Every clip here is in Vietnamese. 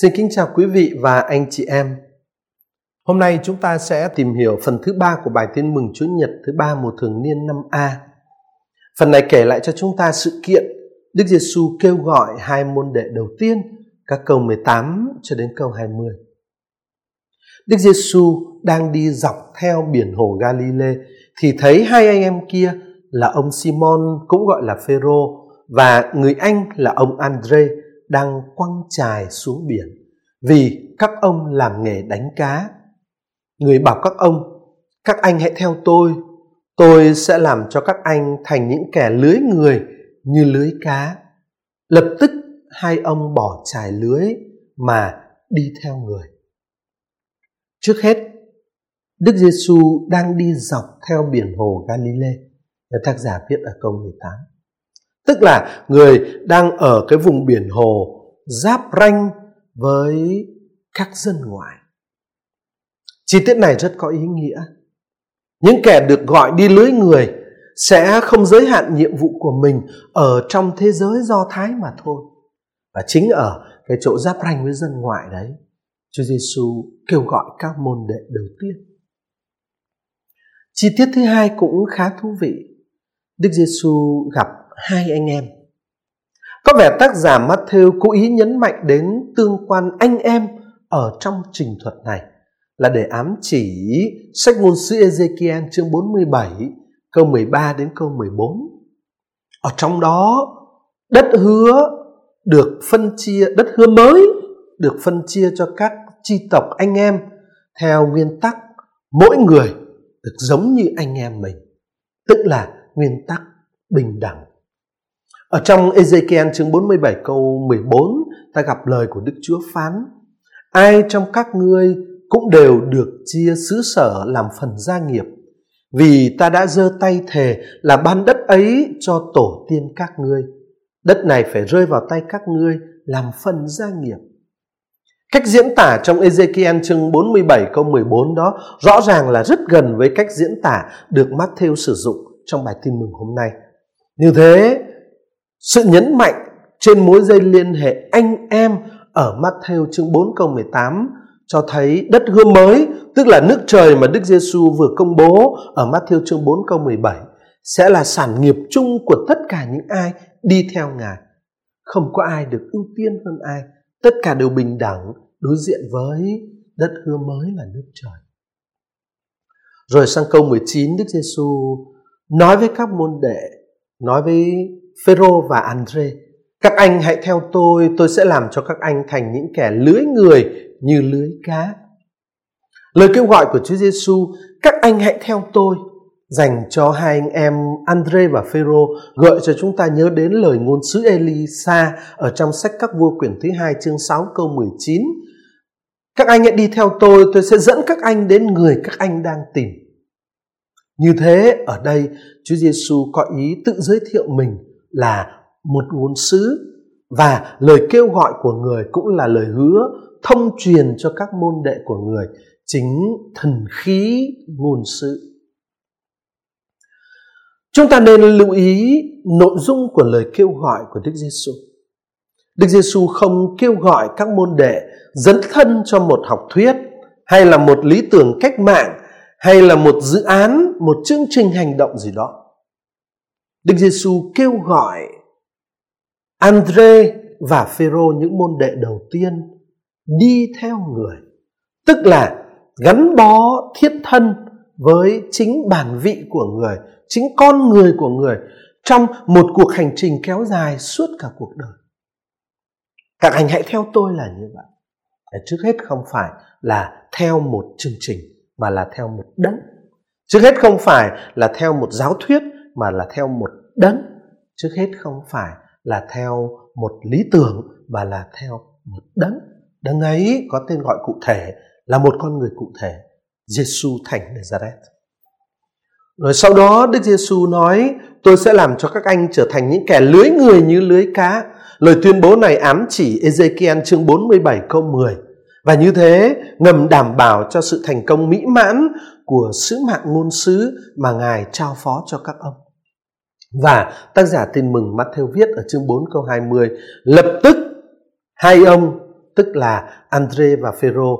Xin kính chào quý vị và anh chị em. Hôm nay chúng ta sẽ tìm hiểu phần thứ ba của bài tin mừng Chúa Nhật thứ ba mùa thường niên năm A. Phần này kể lại cho chúng ta sự kiện Đức Giêsu kêu gọi hai môn đệ đầu tiên, các câu 18 cho đến câu 20. Đức Giêsu đang đi dọc theo biển hồ Galilee thì thấy hai anh em kia là ông Simon cũng gọi là Phêrô và người anh là ông Andre đang quăng chài xuống biển vì các ông làm nghề đánh cá. Người bảo các ông, các anh hãy theo tôi, tôi sẽ làm cho các anh thành những kẻ lưới người như lưới cá. Lập tức hai ông bỏ chài lưới mà đi theo người. Trước hết, Đức Giêsu đang đi dọc theo biển hồ Galilee. Tác giả viết ở câu 18. Tức là người đang ở cái vùng biển hồ giáp ranh với các dân ngoại. Chi tiết này rất có ý nghĩa. Những kẻ được gọi đi lưới người sẽ không giới hạn nhiệm vụ của mình ở trong thế giới do thái mà thôi. Và chính ở cái chỗ giáp ranh với dân ngoại đấy, Chúa Giêsu kêu gọi các môn đệ đầu tiên. Chi tiết thứ hai cũng khá thú vị. Đức Giêsu gặp hai anh em có vẻ tác giả Matthew cố ý nhấn mạnh đến tương quan anh em ở trong trình thuật này là để ám chỉ sách ngôn sứ Ezekiel chương 47 câu 13 đến câu 14. Ở trong đó đất hứa được phân chia đất hứa mới được phân chia cho các chi tộc anh em theo nguyên tắc mỗi người được giống như anh em mình, tức là nguyên tắc bình đẳng ở trong Ezekiel chương 47 câu 14 ta gặp lời của Đức Chúa phán Ai trong các ngươi cũng đều được chia xứ sở làm phần gia nghiệp vì ta đã giơ tay thề là ban đất ấy cho tổ tiên các ngươi. Đất này phải rơi vào tay các ngươi làm phần gia nghiệp. Cách diễn tả trong Ezekiel chương 47 câu 14 đó rõ ràng là rất gần với cách diễn tả được Matthew sử dụng trong bài tin mừng hôm nay. Như thế, sự nhấn mạnh trên mối dây liên hệ anh em ở Matthew chương 4 câu 18 cho thấy đất hứa mới, tức là nước trời mà Đức Giêsu vừa công bố ở Matthew chương 4 câu 17 sẽ là sản nghiệp chung của tất cả những ai đi theo Ngài. Không có ai được ưu tiên hơn ai, tất cả đều bình đẳng đối diện với đất hứa mới là nước trời. Rồi sang câu 19 Đức Giêsu nói với các môn đệ, nói với Phêrô và Andre. Các anh hãy theo tôi, tôi sẽ làm cho các anh thành những kẻ lưới người như lưới cá. Lời kêu gọi của Chúa Giêsu, các anh hãy theo tôi, dành cho hai anh em Andre và Phêrô gợi cho chúng ta nhớ đến lời ngôn sứ Elisa ở trong sách các vua quyển thứ hai chương 6 câu 19. Các anh hãy đi theo tôi, tôi sẽ dẫn các anh đến người các anh đang tìm. Như thế, ở đây Chúa Giêsu có ý tự giới thiệu mình là một ngôn sứ và lời kêu gọi của người cũng là lời hứa thông truyền cho các môn đệ của người chính thần khí ngôn sứ chúng ta nên lưu ý nội dung của lời kêu gọi của Đức Giêsu. Đức Giêsu không kêu gọi các môn đệ dấn thân cho một học thuyết hay là một lý tưởng cách mạng hay là một dự án, một chương trình hành động gì đó. Đức Giêsu kêu gọi Andre và Phêrô những môn đệ đầu tiên đi theo người, tức là gắn bó thiết thân với chính bản vị của người, chính con người của người trong một cuộc hành trình kéo dài suốt cả cuộc đời. Các anh hãy theo tôi là như vậy. Trước hết không phải là theo một chương trình mà là theo một đấng. Trước hết không phải là theo một giáo thuyết, mà là theo một đấng. Trước hết không phải là theo một lý tưởng, mà là theo một đấng. Đấng ấy có tên gọi cụ thể là một con người cụ thể Giêsu thành Nazareth rồi sau đó Đức Giêsu nói, tôi sẽ làm cho các anh trở thành những kẻ lưới người như lưới cá. Lời tuyên bố này ám chỉ Ezekiel chương 47 câu 10 và như thế ngầm đảm bảo cho sự thành công mỹ mãn của sứ mạng ngôn sứ mà Ngài trao phó cho các ông. Và tác giả tin mừng Matthew viết ở chương 4 câu 20 Lập tức hai ông tức là Andre và Phêrô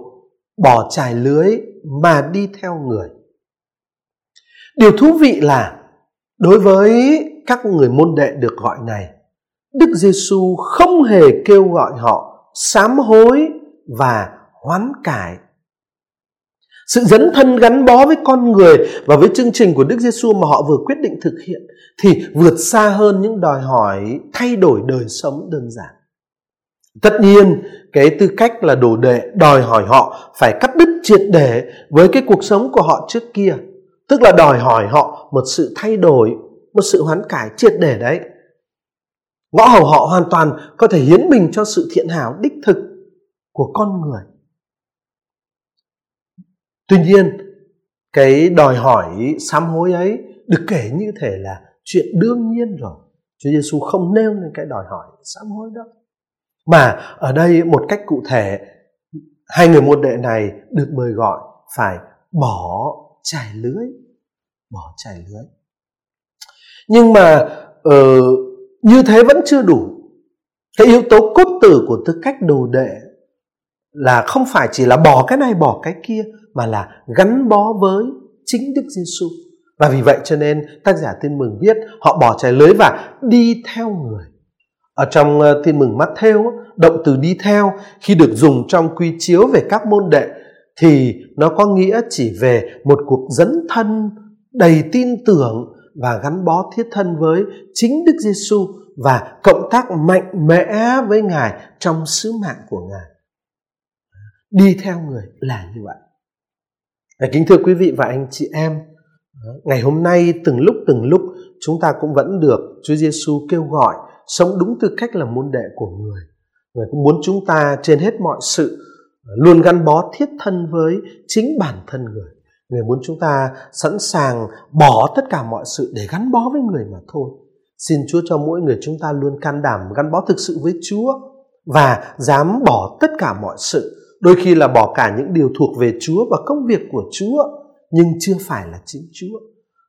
bỏ trải lưới mà đi theo người. Điều thú vị là đối với các người môn đệ được gọi này, Đức Giêsu không hề kêu gọi họ sám hối và hoán cải. Sự dấn thân gắn bó với con người và với chương trình của Đức Giêsu mà họ vừa quyết định thực hiện thì vượt xa hơn những đòi hỏi thay đổi đời sống đơn giản. Tất nhiên, cái tư cách là đồ đệ đòi hỏi họ phải cắt đứt triệt để với cái cuộc sống của họ trước kia. Tức là đòi hỏi họ một sự thay đổi, một sự hoán cải triệt để đấy. Ngõ hầu họ hoàn toàn có thể hiến mình cho sự thiện hảo đích thực của con người. Tuy nhiên, cái đòi hỏi sám hối ấy được kể như thể là chuyện đương nhiên rồi. Chúa Giêsu không nêu lên cái đòi hỏi sám hối đó. Mà ở đây một cách cụ thể, hai người môn đệ này được mời gọi phải bỏ trải lưới. Bỏ trải lưới. Nhưng mà uh, như thế vẫn chưa đủ. Cái yếu tố cốt tử của tư cách đồ đệ là không phải chỉ là bỏ cái này bỏ cái kia mà là gắn bó với chính Đức Giêsu. Và vì vậy cho nên tác giả tin mừng viết họ bỏ trái lưới và đi theo người. Ở trong ờ, tin mừng Matthew, động từ đi theo khi được dùng trong quy chiếu về các môn đệ thì nó có nghĩa chỉ về một cuộc dẫn thân đầy tin tưởng và gắn bó thiết thân với chính Đức Giêsu và cộng tác mạnh mẽ với Ngài trong sứ mạng của Ngài. Đi theo người là như vậy. Kính thưa quý vị và anh chị em, ờ, ngày hôm nay từng lúc từng lúc chúng ta cũng vẫn được Chúa Giêsu kêu gọi sống đúng tư cách là môn đệ của người. Người cũng muốn chúng ta trên hết mọi sự ờ, luôn gắn bó thiết thân với chính bản thân người. Người muốn chúng ta sẵn sàng bỏ tất cả mọi sự để gắn bó với người mà thôi. Xin Chúa cho mỗi người chúng ta luôn can đảm gắn bó thực sự với Chúa và dám bỏ tất cả mọi sự đôi khi là bỏ cả những điều thuộc về Chúa và công việc của Chúa nhưng chưa phải là chính Chúa.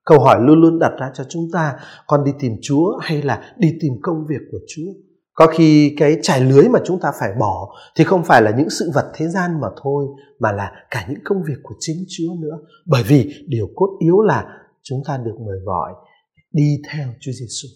Câu hỏi luôn luôn đặt ra cho chúng ta, con đi tìm Chúa hay là đi tìm công việc của Chúa? Có khi cái trải lưới mà chúng ta phải bỏ thì không phải là những sự vật thế gian mà thôi, mà là cả những công việc của chính Chúa nữa. Bởi vì điều cốt yếu là chúng ta được mời gọi đi theo Chúa Giêsu.